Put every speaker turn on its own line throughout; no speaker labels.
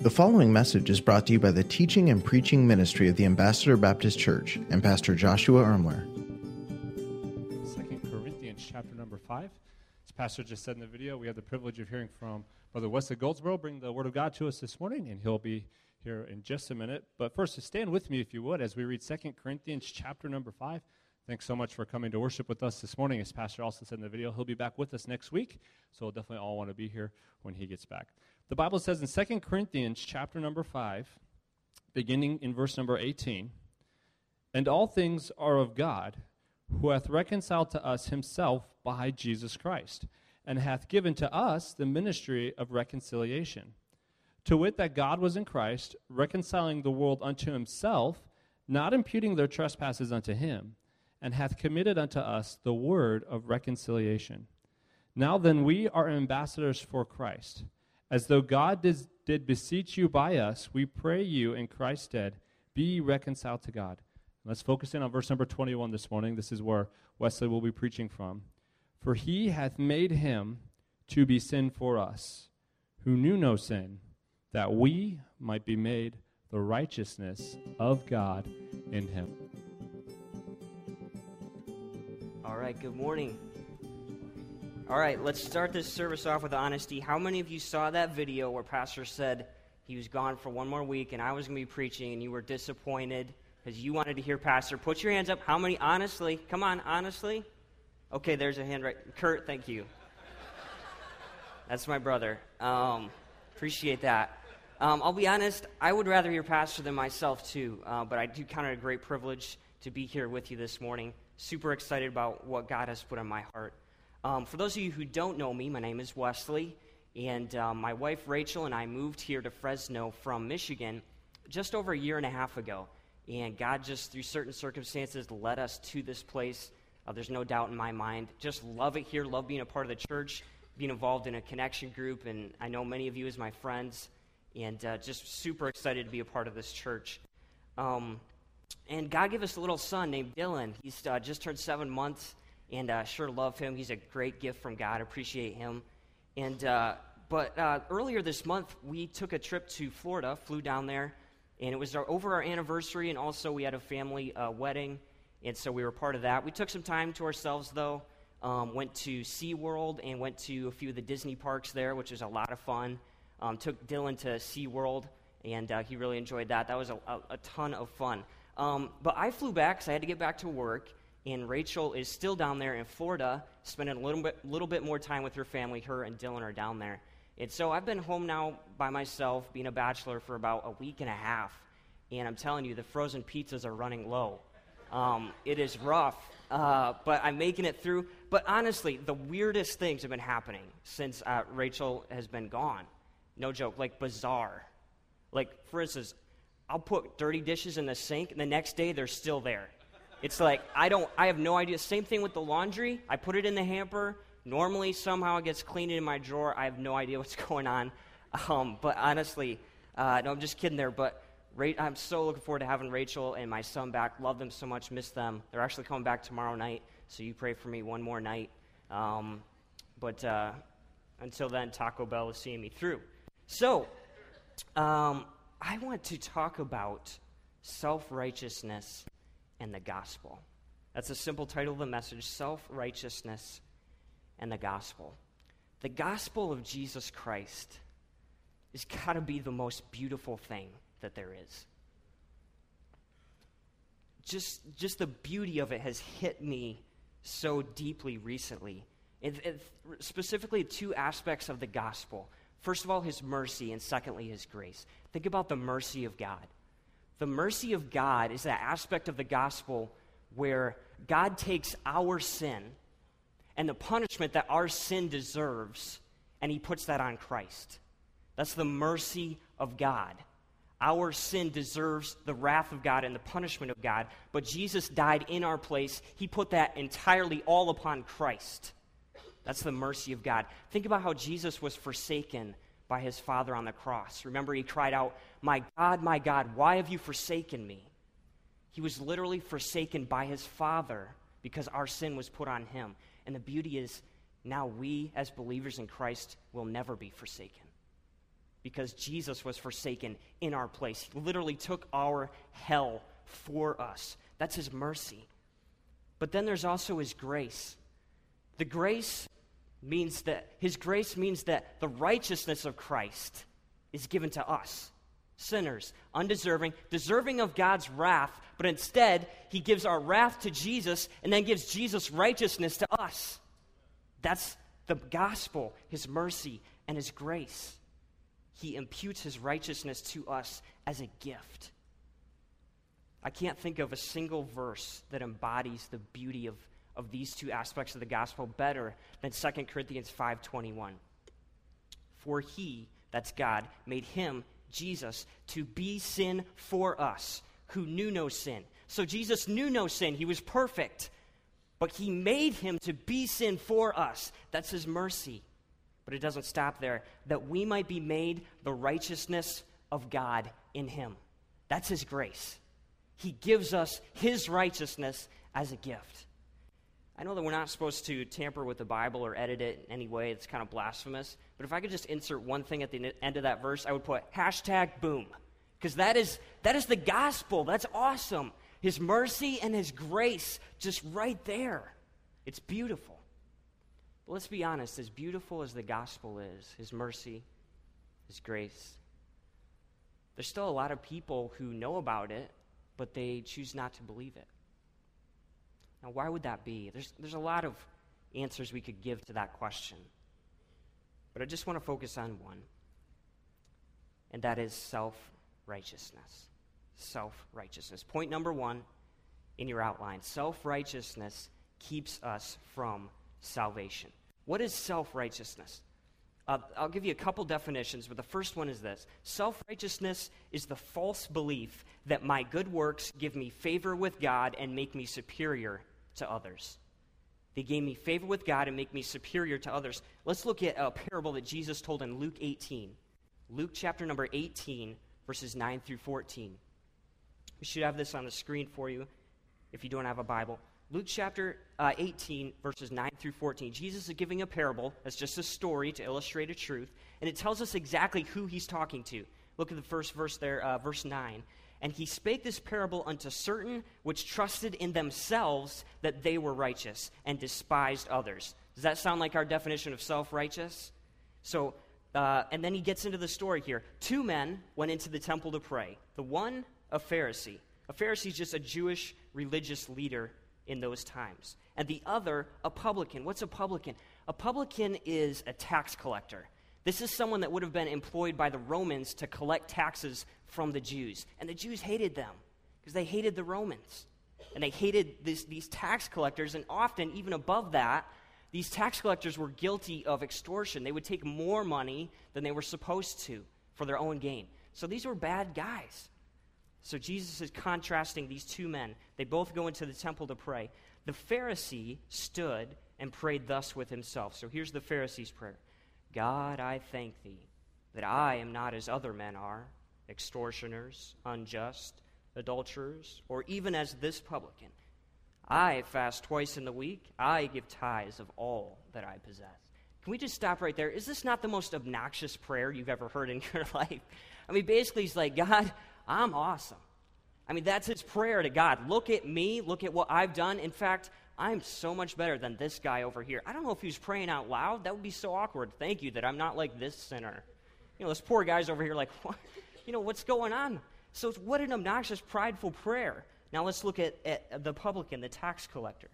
The following message is brought to you by the teaching and preaching ministry of the Ambassador Baptist Church and Pastor Joshua Ermler.
Second Corinthians chapter number five. As Pastor just said in the video, we have the privilege of hearing from Brother Wesley Goldsboro bring the Word of God to us this morning, and he'll be here in just a minute. But first, stand with me, if you would, as we read Second Corinthians chapter number five. Thanks so much for coming to worship with us this morning. As Pastor also said in the video, he'll be back with us next week, so we'll definitely all want to be here when he gets back. The Bible says in 2 Corinthians chapter number 5, beginning in verse number 18, and all things are of God, who hath reconciled to us himself by Jesus Christ, and hath given to us the ministry of reconciliation. To wit, that God was in Christ, reconciling the world unto himself, not imputing their trespasses unto him, and hath committed unto us the word of reconciliation. Now then, we are ambassadors for Christ as though God did, did beseech you by us, we pray you in Christ's stead, be reconciled to God. Let's focus in on verse number 21 this morning. This is where Wesley will be preaching from. For he hath made him to be sin for us, who knew no sin, that we might be made the righteousness of God in him.
All right, good morning. All right, let's start this service off with honesty. How many of you saw that video where Pastor said he was gone for one more week and I was going to be preaching and you were disappointed because you wanted to hear Pastor? Put your hands up. How many, honestly? Come on, honestly? Okay, there's a hand right. Kurt, thank you. That's my brother. Um, appreciate that. Um, I'll be honest, I would rather hear Pastor than myself, too, uh, but I do count it a great privilege to be here with you this morning. Super excited about what God has put on my heart. Um, for those of you who don't know me, my name is Wesley, and um, my wife Rachel and I moved here to Fresno from Michigan just over a year and a half ago. And God, just through certain circumstances, led us to this place. Uh, there's no doubt in my mind. Just love it here, love being a part of the church, being involved in a connection group, and I know many of you as my friends, and uh, just super excited to be a part of this church. Um, and God gave us a little son named Dylan. He's uh, just turned seven months and uh, sure love him. He's a great gift from God. Appreciate him. And uh, but uh, earlier this month, we took a trip to Florida, flew down there, and it was our, over our anniversary, and also we had a family uh, wedding, and so we were part of that. We took some time to ourselves though. Um, went to SeaWorld and went to a few of the Disney parks there, which was a lot of fun. Um, took Dylan to SeaWorld, and uh, he really enjoyed that. That was a, a, a ton of fun. Um, but I flew back because I had to get back to work, and Rachel is still down there in Florida, spending a little bit, little bit more time with her family. Her and Dylan are down there. And so I've been home now by myself, being a bachelor, for about a week and a half. And I'm telling you, the frozen pizzas are running low. Um, it is rough, uh, but I'm making it through. But honestly, the weirdest things have been happening since uh, Rachel has been gone. No joke, like bizarre. Like, for instance, I'll put dirty dishes in the sink, and the next day they're still there. It's like, I don't, I have no idea. Same thing with the laundry. I put it in the hamper. Normally, somehow it gets cleaned in my drawer. I have no idea what's going on. Um, but honestly, uh, no, I'm just kidding there. But Ra- I'm so looking forward to having Rachel and my son back. Love them so much. Miss them. They're actually coming back tomorrow night. So you pray for me one more night. Um, but uh, until then, Taco Bell is seeing me through. So um, I want to talk about self righteousness and the gospel. That's a simple title of the message Self Righteousness and the Gospel. The gospel of Jesus Christ has got to be the most beautiful thing that there is. Just, just the beauty of it has hit me so deeply recently. It, it, specifically, two aspects of the gospel. First of all, his mercy, and secondly, his grace. Think about the mercy of God. The mercy of God is that aspect of the gospel where God takes our sin and the punishment that our sin deserves, and he puts that on Christ. That's the mercy of God. Our sin deserves the wrath of God and the punishment of God, but Jesus died in our place. He put that entirely all upon Christ. That's the mercy of God. Think about how Jesus was forsaken by his Father on the cross. Remember, he cried out, My God, my God, why have you forsaken me? He was literally forsaken by his Father because our sin was put on him. And the beauty is, now we, as believers in Christ, will never be forsaken. because Jesus was forsaken in our place. He literally took our hell for us. That's his mercy. But then there's also his grace. The grace means that his grace means that the righteousness of Christ is given to us, sinners, undeserving, deserving of God's wrath, but instead he gives our wrath to Jesus and then gives Jesus righteousness to us. That's the gospel, his mercy and his grace. He imputes his righteousness to us as a gift. I can't think of a single verse that embodies the beauty of, of these two aspects of the gospel better than 2 Corinthians 5:21. For he, that's God, made him, Jesus, to be sin for us, who knew no sin. So Jesus knew no sin. He was perfect. But he made him to be sin for us. That's his mercy. But it doesn't stop there. That we might be made the righteousness of God in him. That's his grace. He gives us his righteousness as a gift. I know that we're not supposed to tamper with the Bible or edit it in any way. It's kind of blasphemous. But if I could just insert one thing at the end of that verse, I would put hashtag boom. Because that is, that is the gospel. That's awesome. His mercy and his grace just right there. It's beautiful. But let's be honest, as beautiful as the gospel is, his mercy, his grace, there's still a lot of people who know about it, but they choose not to believe it. Now, why would that be? There's, there's a lot of answers we could give to that question. But I just want to focus on one, and that is self righteousness. Self righteousness. Point number one in your outline self righteousness keeps us from salvation. What is self righteousness? Uh, I'll give you a couple definitions, but the first one is this Self righteousness is the false belief that my good works give me favor with God and make me superior to others. They gave me favor with God and make me superior to others. Let's look at a parable that Jesus told in Luke 18. Luke chapter number 18, verses 9 through 14. We should have this on the screen for you if you don't have a Bible. Luke chapter uh, 18, verses 9 through 14. Jesus is giving a parable that's just a story to illustrate a truth, and it tells us exactly who he's talking to. Look at the first verse there, uh, verse 9. And he spake this parable unto certain which trusted in themselves that they were righteous and despised others. Does that sound like our definition of self righteous? So, uh, and then he gets into the story here. Two men went into the temple to pray. The one, a Pharisee. A Pharisee is just a Jewish religious leader in those times. And the other, a publican. What's a publican? A publican is a tax collector. This is someone that would have been employed by the Romans to collect taxes from the Jews. And the Jews hated them because they hated the Romans. And they hated this, these tax collectors. And often, even above that, these tax collectors were guilty of extortion. They would take more money than they were supposed to for their own gain. So these were bad guys. So Jesus is contrasting these two men. They both go into the temple to pray. The Pharisee stood and prayed thus with himself. So here's the Pharisee's prayer God, I thank thee that I am not as other men are, extortioners, unjust, adulterers, or even as this publican. I fast twice in the week. I give tithes of all that I possess. Can we just stop right there? Is this not the most obnoxious prayer you've ever heard in your life? I mean, basically, he's like, God, I'm awesome. I mean, that's his prayer to God. Look at me. Look at what I've done. In fact, I'm so much better than this guy over here. I don't know if he was praying out loud. That would be so awkward. Thank you that I'm not like this sinner. You know, this poor guy's over here like, what? You know, what's going on? So, it's what an obnoxious, prideful prayer. Now, let's look at, at the publican, the tax collector.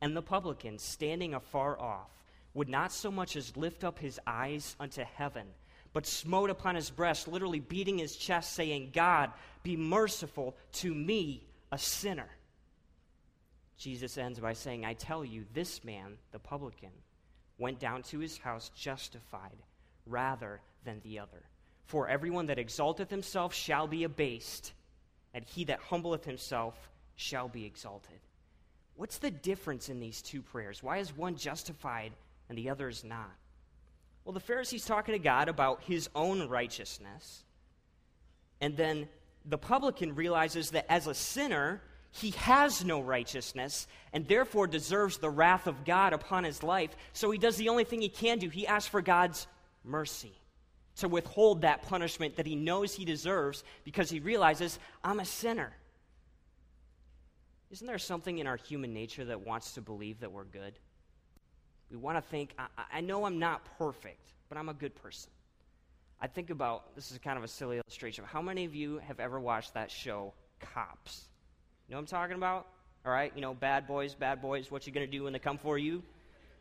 And the publican, standing afar off, would not so much as lift up his eyes unto heaven, but smote upon his breast, literally beating his chest, saying, God, be merciful to me, a sinner. Jesus ends by saying, I tell you, this man, the publican, went down to his house justified rather than the other. For everyone that exalteth himself shall be abased, and he that humbleth himself shall be exalted. What's the difference in these two prayers? Why is one justified and the other is not? Well, the Pharisee's talking to God about his own righteousness. And then the publican realizes that as a sinner, he has no righteousness and therefore deserves the wrath of God upon his life. So he does the only thing he can do. He asks for God's mercy to withhold that punishment that he knows he deserves because he realizes, I'm a sinner. Isn't there something in our human nature that wants to believe that we're good? We want to think, I, I know I'm not perfect, but I'm a good person. I think about this is kind of a silly illustration. How many of you have ever watched that show, Cops? You know what I'm talking about? All right, you know, bad boys, bad boys, what you to do when they come for you?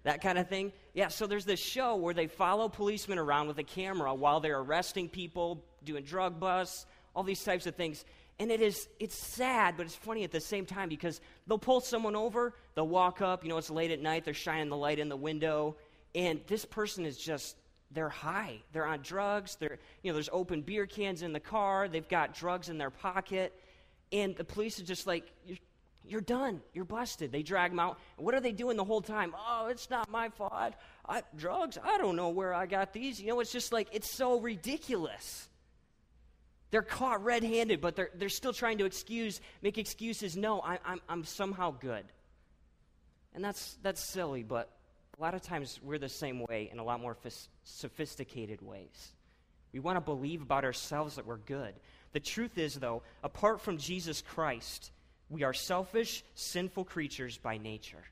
That kind of thing. Yeah, so there's this show where they follow policemen around with a camera while they're arresting people, doing drug busts, all these types of things. And it is it's sad, but it's funny at the same time because they'll pull someone over, they'll walk up, you know, it's late at night, they're shining the light in the window, and this person is just they're high. They're on drugs. They're, you know, there's open beer cans in the car. They've got drugs in their pocket. And the police are just like, you're, you're done. You're busted. They drag them out. What are they doing the whole time? Oh, it's not my fault. I, drugs? I don't know where I got these. You know, it's just like, it's so ridiculous. They're caught red handed, but they're, they're still trying to excuse, make excuses. No, I, I'm, I'm somehow good. And that's, that's silly, but a lot of times we're the same way in a lot more f- sophisticated ways. We want to believe about ourselves that we're good. The truth is, though, apart from Jesus Christ, we are selfish, sinful creatures by nature.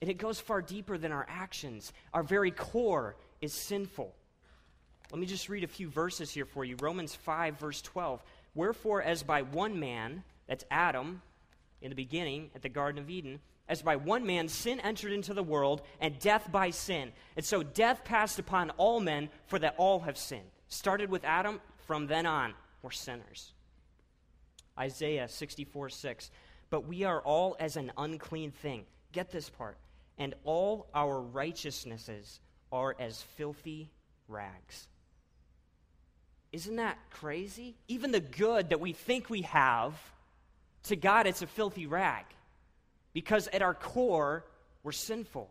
And it goes far deeper than our actions. Our very core is sinful. Let me just read a few verses here for you. Romans 5, verse 12. Wherefore, as by one man, that's Adam, in the beginning at the Garden of Eden, as by one man sin entered into the world, and death by sin. And so death passed upon all men, for that all have sinned. Started with Adam, from then on, we're sinners. Isaiah 64 6. But we are all as an unclean thing. Get this part. And all our righteousnesses are as filthy rags. Isn't that crazy? Even the good that we think we have, to God, it's a filthy rag. Because at our core, we're sinful.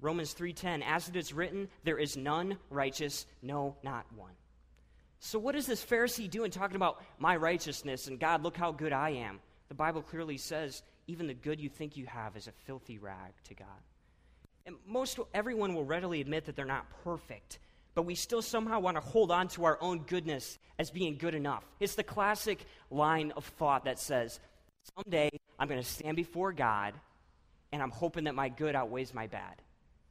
Romans 3:10 As it is written, there is none righteous, no not one. So, what is this Pharisee doing talking about my righteousness and God, look how good I am? The Bible clearly says even the good you think you have is a filthy rag to God. And most everyone will readily admit that they're not perfect, but we still somehow want to hold on to our own goodness as being good enough. It's the classic line of thought that says, Someday I'm going to stand before God and I'm hoping that my good outweighs my bad.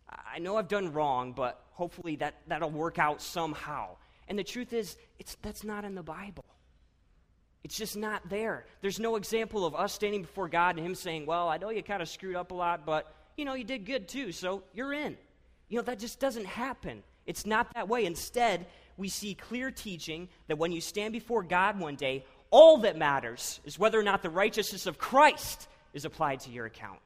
I know I've done wrong, but hopefully that, that'll work out somehow. And the truth is, it's, that's not in the Bible. It's just not there. There's no example of us standing before God and Him saying, Well, I know you kind of screwed up a lot, but you know, you did good too, so you're in. You know, that just doesn't happen. It's not that way. Instead, we see clear teaching that when you stand before God one day, all that matters is whether or not the righteousness of Christ is applied to your account.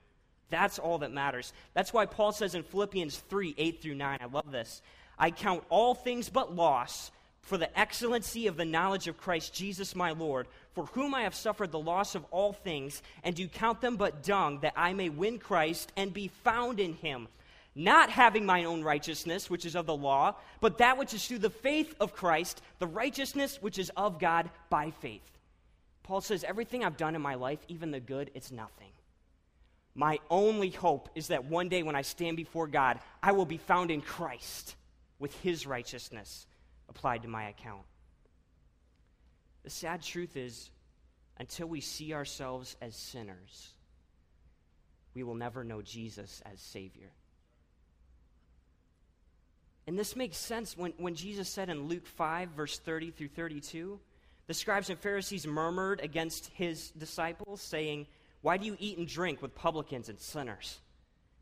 That's all that matters. That's why Paul says in Philippians 3 8 through 9, I love this. I count all things but loss for the excellency of the knowledge of Christ Jesus my Lord, for whom I have suffered the loss of all things, and do count them but dung, that I may win Christ and be found in him, not having mine own righteousness, which is of the law, but that which is through the faith of Christ, the righteousness which is of God by faith. Paul says, Everything I've done in my life, even the good, it's nothing. My only hope is that one day when I stand before God, I will be found in Christ with his righteousness applied to my account. The sad truth is, until we see ourselves as sinners, we will never know Jesus as Savior. And this makes sense when, when Jesus said in Luke 5, verse 30 through 32, the scribes and Pharisees murmured against his disciples, saying, Why do you eat and drink with publicans and sinners?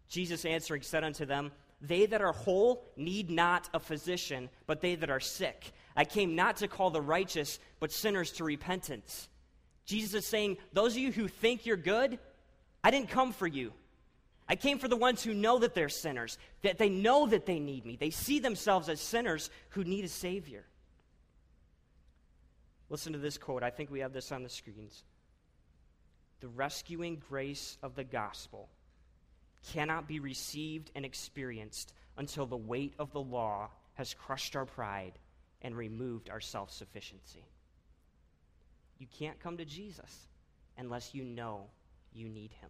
Jesus answering said unto them, They that are whole need not a physician, but they that are sick. I came not to call the righteous, but sinners to repentance. Jesus is saying, Those of you who think you're good, I didn't come for you. I came for the ones who know that they're sinners, that they know that they need me. They see themselves as sinners who need a Savior. Listen to this quote. I think we have this on the screens. The rescuing grace of the gospel cannot be received and experienced until the weight of the law has crushed our pride and removed our self sufficiency. You can't come to Jesus unless you know you need him.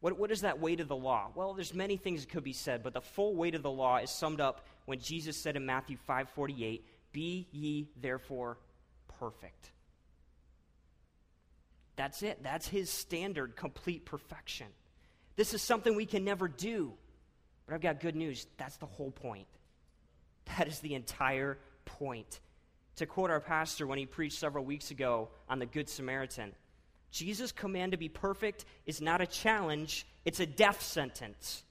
What, what is that weight of the law? Well, there's many things that could be said, but the full weight of the law is summed up when Jesus said in Matthew 5:48, "Be ye therefore perfect." That's it. That's his standard, complete perfection. This is something we can never do. But I've got good news. That's the whole point. That is the entire point. To quote our pastor when he preached several weeks ago on the Good Samaritan, Jesus' command to be perfect is not a challenge, it's a death sentence.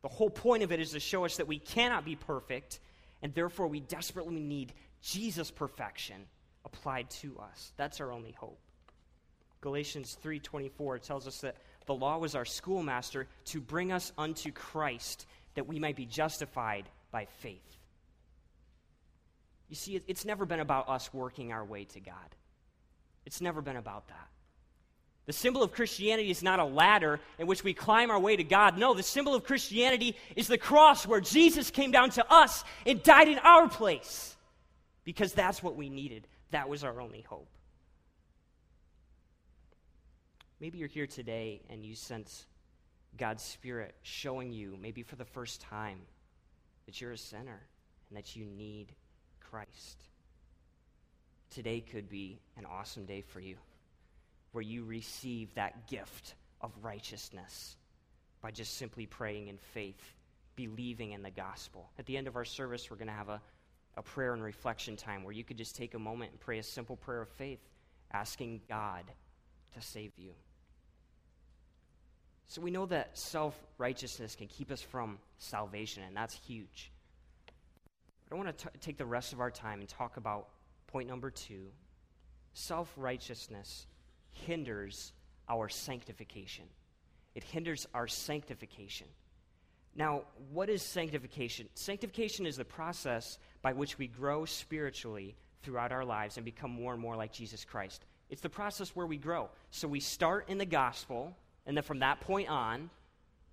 The whole point of it is to show us that we cannot be perfect, and therefore we desperately need Jesus' perfection applied to us. That's our only hope. Galatians 3:24 tells us that the law was our schoolmaster to bring us unto Christ that we might be justified by faith. You see, it's never been about us working our way to God. It's never been about that. The symbol of Christianity is not a ladder in which we climb our way to God. No, the symbol of Christianity is the cross where Jesus came down to us and died in our place because that's what we needed. That was our only hope. Maybe you're here today and you sense God's Spirit showing you, maybe for the first time, that you're a sinner and that you need Christ. Today could be an awesome day for you where you receive that gift of righteousness by just simply praying in faith, believing in the gospel. At the end of our service, we're going to have a, a prayer and reflection time where you could just take a moment and pray a simple prayer of faith, asking God to save you. So we know that self righteousness can keep us from salvation, and that's huge. I want to take the rest of our time and talk about point number two self righteousness hinders our sanctification. It hinders our sanctification. Now, what is sanctification? Sanctification is the process by which we grow spiritually throughout our lives and become more and more like Jesus Christ. It's the process where we grow. So we start in the gospel, and then from that point on,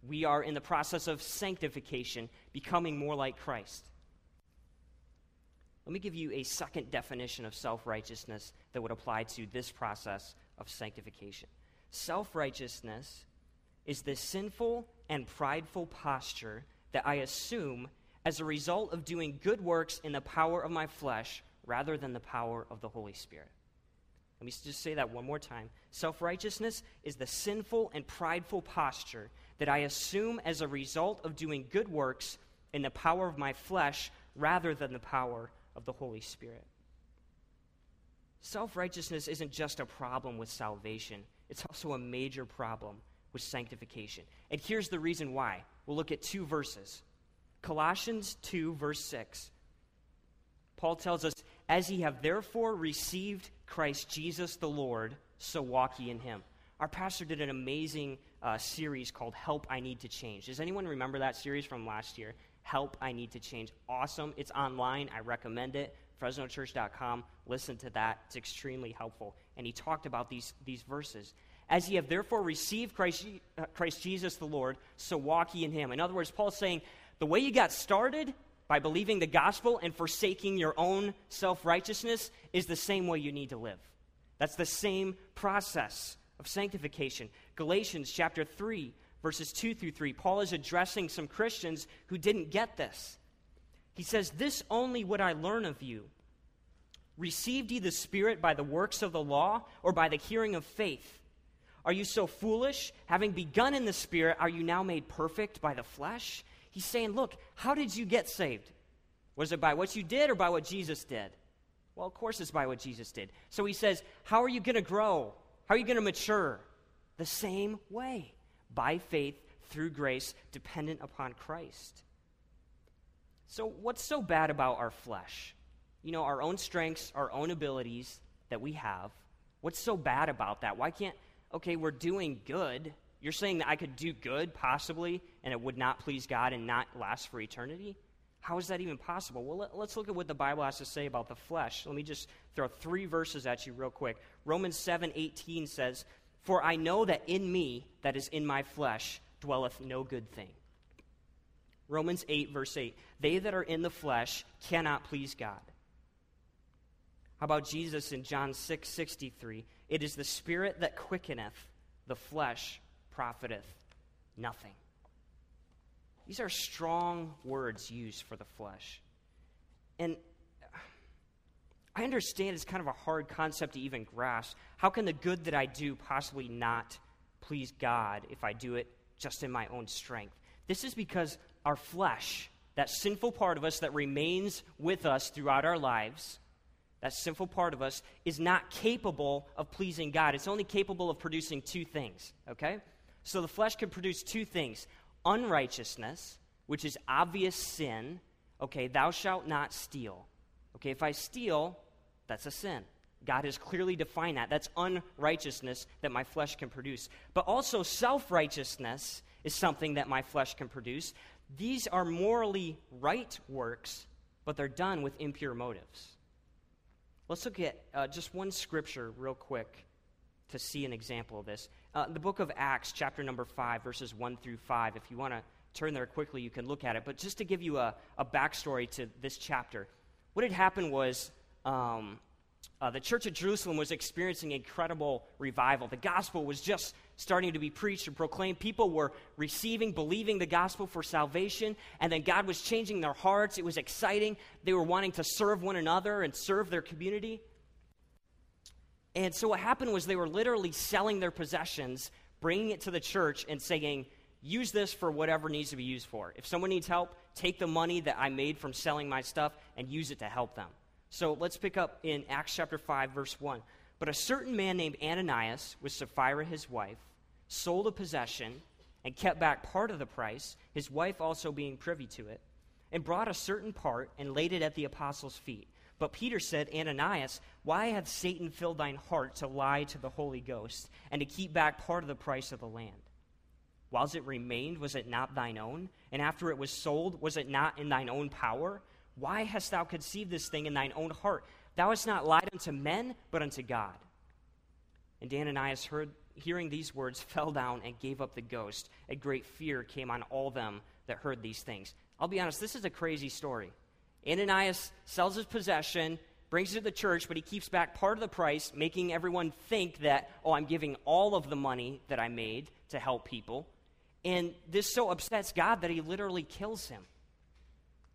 we are in the process of sanctification, becoming more like Christ. Let me give you a second definition of self righteousness that would apply to this process of sanctification. Self righteousness is the sinful and prideful posture that I assume as a result of doing good works in the power of my flesh rather than the power of the Holy Spirit. Let me just say that one more time. Self righteousness is the sinful and prideful posture that I assume as a result of doing good works in the power of my flesh rather than the power of the Holy Spirit. Self righteousness isn't just a problem with salvation, it's also a major problem with sanctification. And here's the reason why. We'll look at two verses Colossians 2, verse 6. Paul tells us, As ye have therefore received Christ Jesus the Lord, so walk ye in him. Our pastor did an amazing uh, series called Help I Need to Change. Does anyone remember that series from last year? Help I Need to Change. Awesome. It's online. I recommend it. FresnoChurch.com. Listen to that. It's extremely helpful. And he talked about these, these verses. As ye have therefore received Christ, uh, Christ Jesus the Lord, so walk ye in him. In other words, Paul's saying the way you got started by believing the gospel and forsaking your own self righteousness is the same way you need to live. That's the same process of sanctification. Galatians chapter 3, verses 2 through 3, Paul is addressing some Christians who didn't get this. He says, This only would I learn of you. Received ye the Spirit by the works of the law or by the hearing of faith? Are you so foolish? Having begun in the Spirit, are you now made perfect by the flesh? He's saying, Look, how did you get saved? Was it by what you did or by what Jesus did? Well, of course it's by what Jesus did. So he says, How are you going to grow? How are you going to mature? The same way, by faith, through grace, dependent upon Christ. So, what's so bad about our flesh? You know, our own strengths, our own abilities that we have. What's so bad about that? Why can't, okay, we're doing good. You're saying that I could do good, possibly, and it would not please God and not last for eternity? How is that even possible? Well, let, us look at what the Bible has to say about the flesh. Let me just throw three verses at you real quick. Romans 7 18 says, For I know that in me, that is in my flesh, dwelleth no good thing. Romans 8, verse 8. They that are in the flesh cannot please God. How about Jesus in John 6, 63? It is the spirit that quickeneth, the flesh profiteth nothing. These are strong words used for the flesh. And I understand it's kind of a hard concept to even grasp. How can the good that I do possibly not please God if I do it just in my own strength? This is because our flesh, that sinful part of us that remains with us throughout our lives, that sinful part of us, is not capable of pleasing God. It's only capable of producing two things, okay? So the flesh can produce two things unrighteousness, which is obvious sin. Okay, thou shalt not steal. Okay, if I steal, that's a sin. God has clearly defined that. That's unrighteousness that my flesh can produce. But also, self righteousness is something that my flesh can produce. These are morally right works, but they're done with impure motives. Let's look at uh, just one scripture real quick to see an example of this. Uh, the book of Acts, chapter number 5, verses 1 through 5. If you want to turn there quickly, you can look at it. But just to give you a, a backstory to this chapter, what had happened was um, uh, the church at Jerusalem was experiencing incredible revival. The gospel was just starting to be preached and proclaimed. People were receiving, believing the gospel for salvation, and then God was changing their hearts. It was exciting. They were wanting to serve one another and serve their community. And so what happened was they were literally selling their possessions, bringing it to the church, and saying, use this for whatever needs to be used for. If someone needs help, take the money that I made from selling my stuff and use it to help them. So let's pick up in Acts chapter 5, verse 1. But a certain man named Ananias, with Sapphira his wife, sold a possession and kept back part of the price, his wife also being privy to it, and brought a certain part and laid it at the apostles' feet. But Peter said, Ananias, why hath Satan filled thine heart to lie to the Holy Ghost and to keep back part of the price of the land? Whilst it remained, was it not thine own? And after it was sold, was it not in thine own power? Why hast thou conceived this thing in thine own heart? Thou hast not lied unto men, but unto God. And Ananias, heard, hearing these words, fell down and gave up the ghost. A great fear came on all them that heard these things. I'll be honest, this is a crazy story. Ananias sells his possession, brings it to the church, but he keeps back part of the price, making everyone think that, oh, I'm giving all of the money that I made to help people. And this so upsets God that he literally kills him.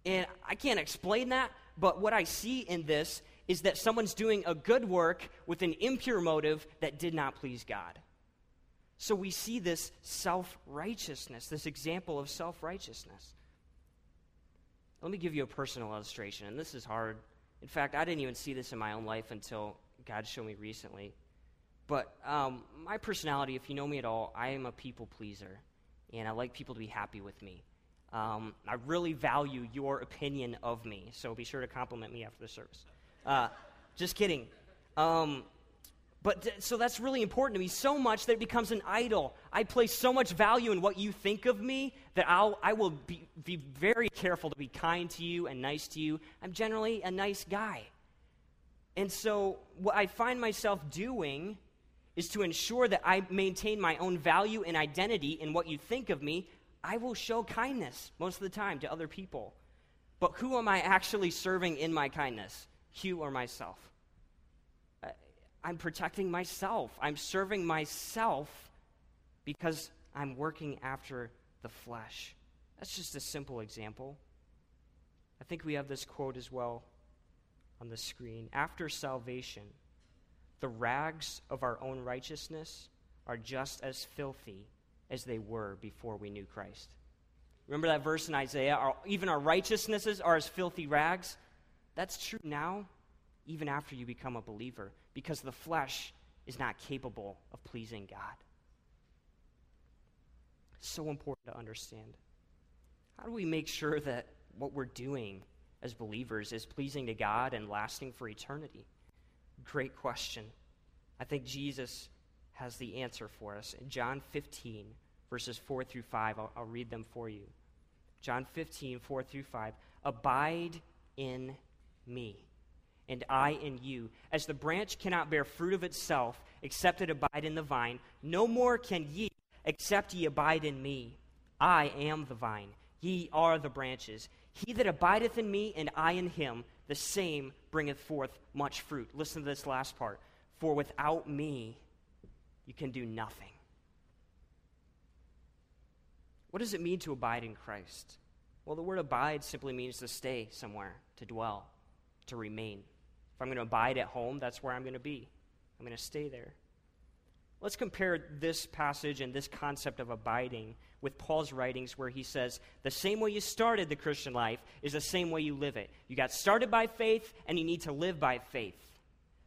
And I can't explain that, but what I see in this is that someone's doing a good work with an impure motive that did not please God. So we see this self righteousness, this example of self righteousness. Let me give you a personal illustration, and this is hard. In fact, I didn't even see this in my own life until God showed me recently. But um, my personality, if you know me at all, I am a people pleaser, and I like people to be happy with me. Um, I really value your opinion of me, so be sure to compliment me after the service. Uh, just kidding. Um, but so that's really important to me so much that it becomes an idol. I place so much value in what you think of me that I'll, I will be, be very careful to be kind to you and nice to you. I'm generally a nice guy. And so what I find myself doing is to ensure that I maintain my own value and identity in what you think of me I will show kindness most of the time to other people. But who am I actually serving in my kindness? You or myself? I'm protecting myself. I'm serving myself because I'm working after the flesh. That's just a simple example. I think we have this quote as well on the screen. After salvation, the rags of our own righteousness are just as filthy as they were before we knew Christ. Remember that verse in Isaiah? Our, even our righteousnesses are as filthy rags. That's true now, even after you become a believer, because the flesh is not capable of pleasing God. So important to understand. How do we make sure that what we're doing as believers is pleasing to God and lasting for eternity? Great question. I think Jesus has the answer for us. In John 15, verses 4 through 5, I'll, I'll read them for you. John 15, 4 through 5. Abide in me, and I in you. As the branch cannot bear fruit of itself, except it abide in the vine, no more can ye, except ye abide in me. I am the vine, ye are the branches. He that abideth in me, and I in him, the same bringeth forth much fruit. Listen to this last part. For without me, you can do nothing. What does it mean to abide in Christ? Well, the word abide simply means to stay somewhere, to dwell, to remain. I'm going to abide at home, that's where I'm going to be. I'm going to stay there. Let's compare this passage and this concept of abiding with Paul's writings, where he says, The same way you started the Christian life is the same way you live it. You got started by faith, and you need to live by faith.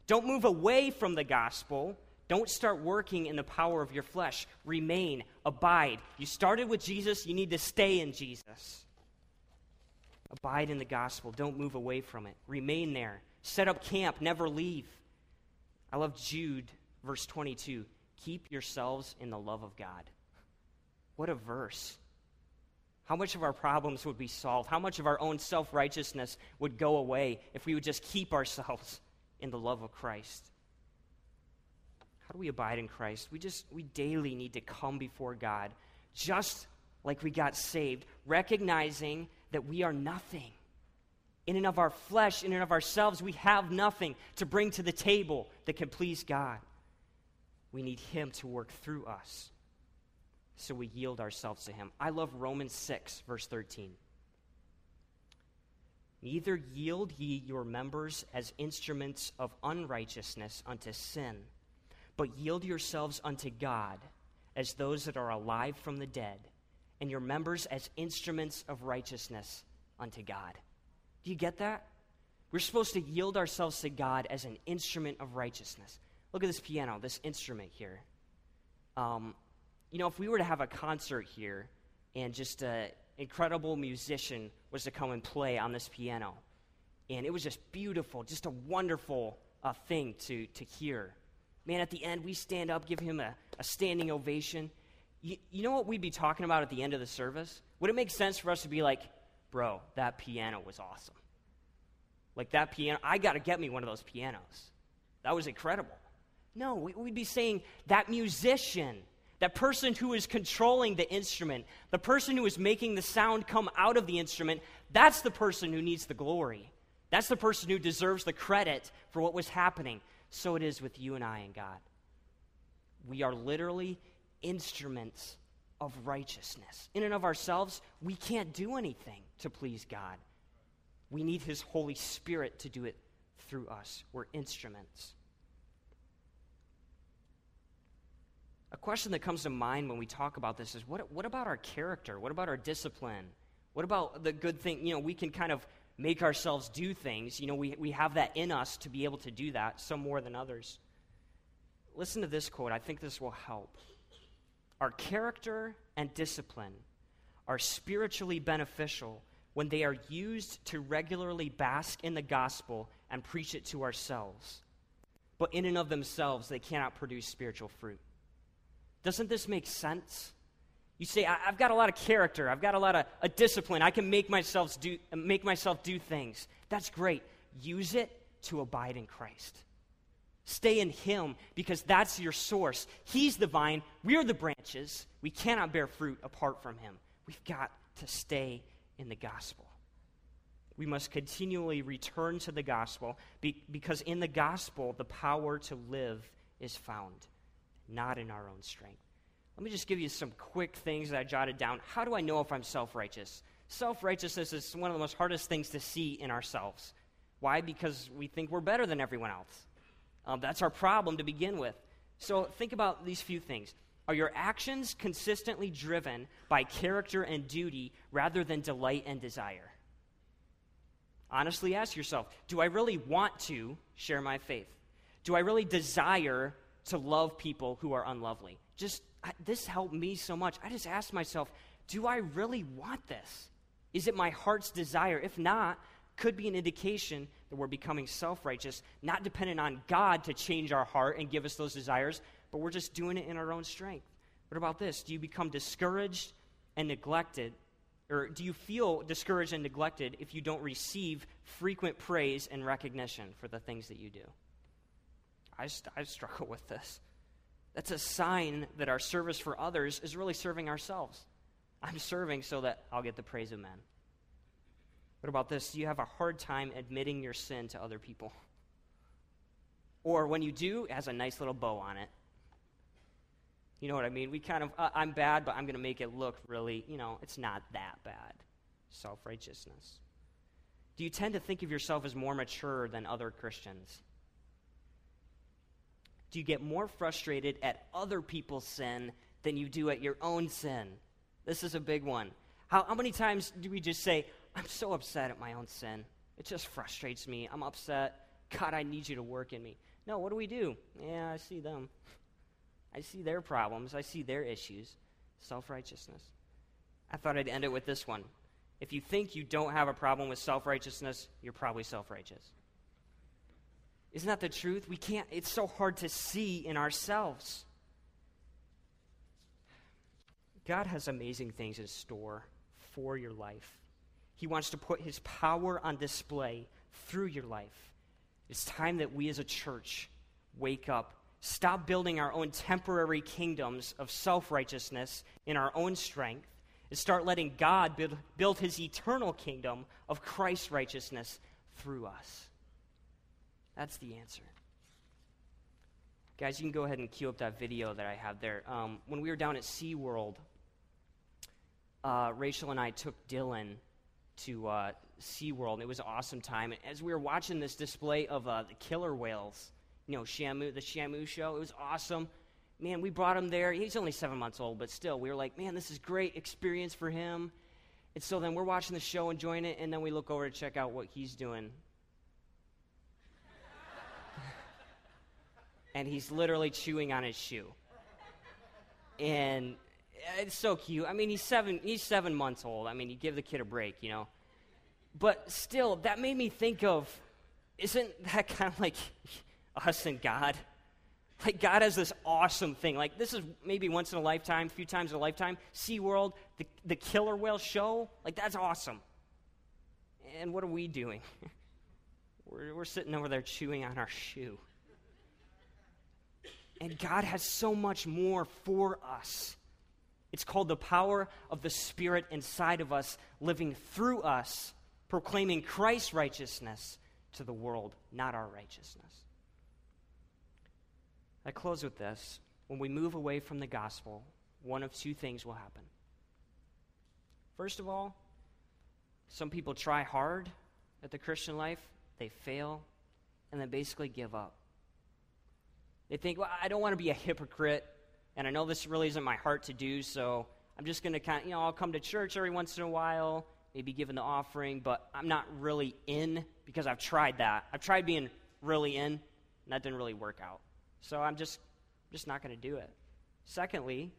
Don't move away from the gospel. Don't start working in the power of your flesh. Remain, abide. You started with Jesus, you need to stay in Jesus. Abide in the gospel. Don't move away from it. Remain there. Set up camp, never leave. I love Jude, verse 22. Keep yourselves in the love of God. What a verse. How much of our problems would be solved? How much of our own self righteousness would go away if we would just keep ourselves in the love of Christ? How do we abide in Christ? We just, we daily need to come before God, just like we got saved, recognizing that we are nothing. In and of our flesh, in and of ourselves, we have nothing to bring to the table that can please God. We need Him to work through us. So we yield ourselves to Him. I love Romans 6, verse 13. Neither yield ye your members as instruments of unrighteousness unto sin, but yield yourselves unto God as those that are alive from the dead, and your members as instruments of righteousness unto God. Do you get that? We're supposed to yield ourselves to God as an instrument of righteousness. Look at this piano, this instrument here. Um, you know, if we were to have a concert here and just an incredible musician was to come and play on this piano, and it was just beautiful, just a wonderful uh, thing to, to hear. Man, at the end, we stand up, give him a, a standing ovation. You, you know what we'd be talking about at the end of the service? Would it make sense for us to be like, bro, that piano was awesome? Like that piano, I got to get me one of those pianos. That was incredible. No, we'd be saying that musician, that person who is controlling the instrument, the person who is making the sound come out of the instrument, that's the person who needs the glory. That's the person who deserves the credit for what was happening. So it is with you and I and God. We are literally instruments of righteousness. In and of ourselves, we can't do anything to please God. We need His Holy Spirit to do it through us. We're instruments. a question that comes to mind when we talk about this is what, what about our character? What about our discipline? What about the good thing? You know, we can kind of make ourselves do things. You know, we, we have that in us to be able to do that, some more than others. Listen to this quote. I think this will help. Our character and discipline are spiritually beneficial when they are used to regularly bask in the gospel and preach it to ourselves. But in and of themselves, they cannot produce spiritual fruit. Doesn't this make sense? You say, I- have got a lot of character, I've got a lot of a discipline, I can make myself, do, make myself do things. That's great. Use it to abide in Christ. Stay in Him because that's your source. He's the vine, we're the branches. We cannot bear fruit apart from Him. We've got to stay in the gospel. We must continually return to the gospel because in the gospel, the power to live is found not in our own strength. Let me just give you some quick things that I jotted down. How do I know if I'm self righteous? Self righteousness is one of the most hardest things to see in ourselves. Why? Because we think we're better than everyone else. Um, that's our problem to begin with. So think about these few things. Are your actions consistently driven by character and duty rather than delight and desire? Honestly ask yourself do I really want to share my faith? Do I really desire to love people who are unlovely. Just, I, this helped me so much. I just asked myself, do I really want this? Is it my heart's desire? If not, could be an indication that we're becoming self righteous, not dependent on God to change our heart and give us those desires, but we're just doing it in our own strength. What about this? Do you become discouraged and neglected? Or do you feel discouraged and neglected if you don't receive frequent praise and recognition for the things that you do? I, I struggle with this. That's a sign that our service for others is really serving ourselves. I'm serving so that I'll get the praise of men. What about this? Do you have a hard time admitting your sin to other people? Or when you do, it has a nice little bow on it. You know what I mean? We kind of, uh, I'm bad, but I'm going to make it look really, you know, it's not that bad. Self righteousness. Do you tend to think of yourself as more mature than other Christians? Do you get more frustrated at other people's sin than you do at your own sin? This is a big one. How, how many times do we just say, I'm so upset at my own sin? It just frustrates me. I'm upset. God, I need you to work in me. No, what do we do? Yeah, I see them. I see their problems. I see their issues. Self righteousness. I thought I'd end it with this one. If you think you don't have a problem with self righteousness, you're probably self righteous. Isn't that the truth? We can't, it's so hard to see in ourselves. God has amazing things in store for your life. He wants to put his power on display through your life. It's time that we as a church wake up, stop building our own temporary kingdoms of self righteousness in our own strength, and start letting God build, build his eternal kingdom of Christ's righteousness through us. That's the answer. Guys, you can go ahead and cue up that video that I have there. Um, when we were down at SeaWorld, uh, Rachel and I took Dylan to uh, SeaWorld. It was an awesome time. As we were watching this display of uh, the killer whales, you know, Shamu, the Shamu show, it was awesome. Man, we brought him there. He's only seven months old, but still, we were like, man, this is great experience for him. And so then we're watching the show, enjoying it, and then we look over to check out what he's doing. and he's literally chewing on his shoe. And it's so cute. I mean, he's seven. He's seven months old. I mean, you give the kid a break, you know. But still, that made me think of, isn't that kind of like us and God? Like God has this awesome thing. Like this is maybe once in a lifetime, a few times in a lifetime. SeaWorld, the the killer whale show. Like that's awesome. And what are we doing? we're, we're sitting over there chewing on our shoe. And God has so much more for us. It's called the power of the Spirit inside of us, living through us, proclaiming Christ's righteousness to the world, not our righteousness. I close with this. When we move away from the gospel, one of two things will happen. First of all, some people try hard at the Christian life, they fail, and then basically give up. They think, well, I don't want to be a hypocrite and I know this really isn't my heart to do, so I'm just going to kind of, you know, I'll come to church every once in a while, maybe give an offering, but I'm not really in because I've tried that. I've tried being really in, and that didn't really work out. So I'm just, just not going to do it. Secondly,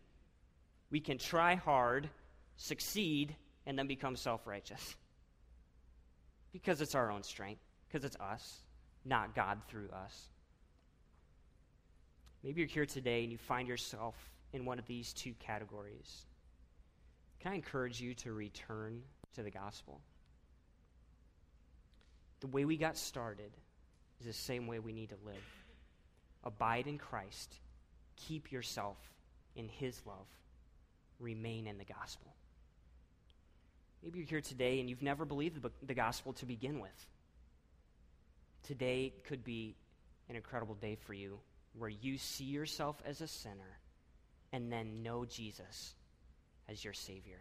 we can try hard, succeed, and then become self righteous. Because it's our own strength, because it's us, not God through us. Maybe you're here today and you find yourself in one of these two categories. Can I encourage you to return to the gospel? The way we got started is the same way we need to live. Abide in Christ, keep yourself in His love, remain in the gospel. Maybe you're here today and you've never believed the gospel to begin with. Today could be an incredible day for you where you see yourself as a sinner and then know Jesus as your Savior.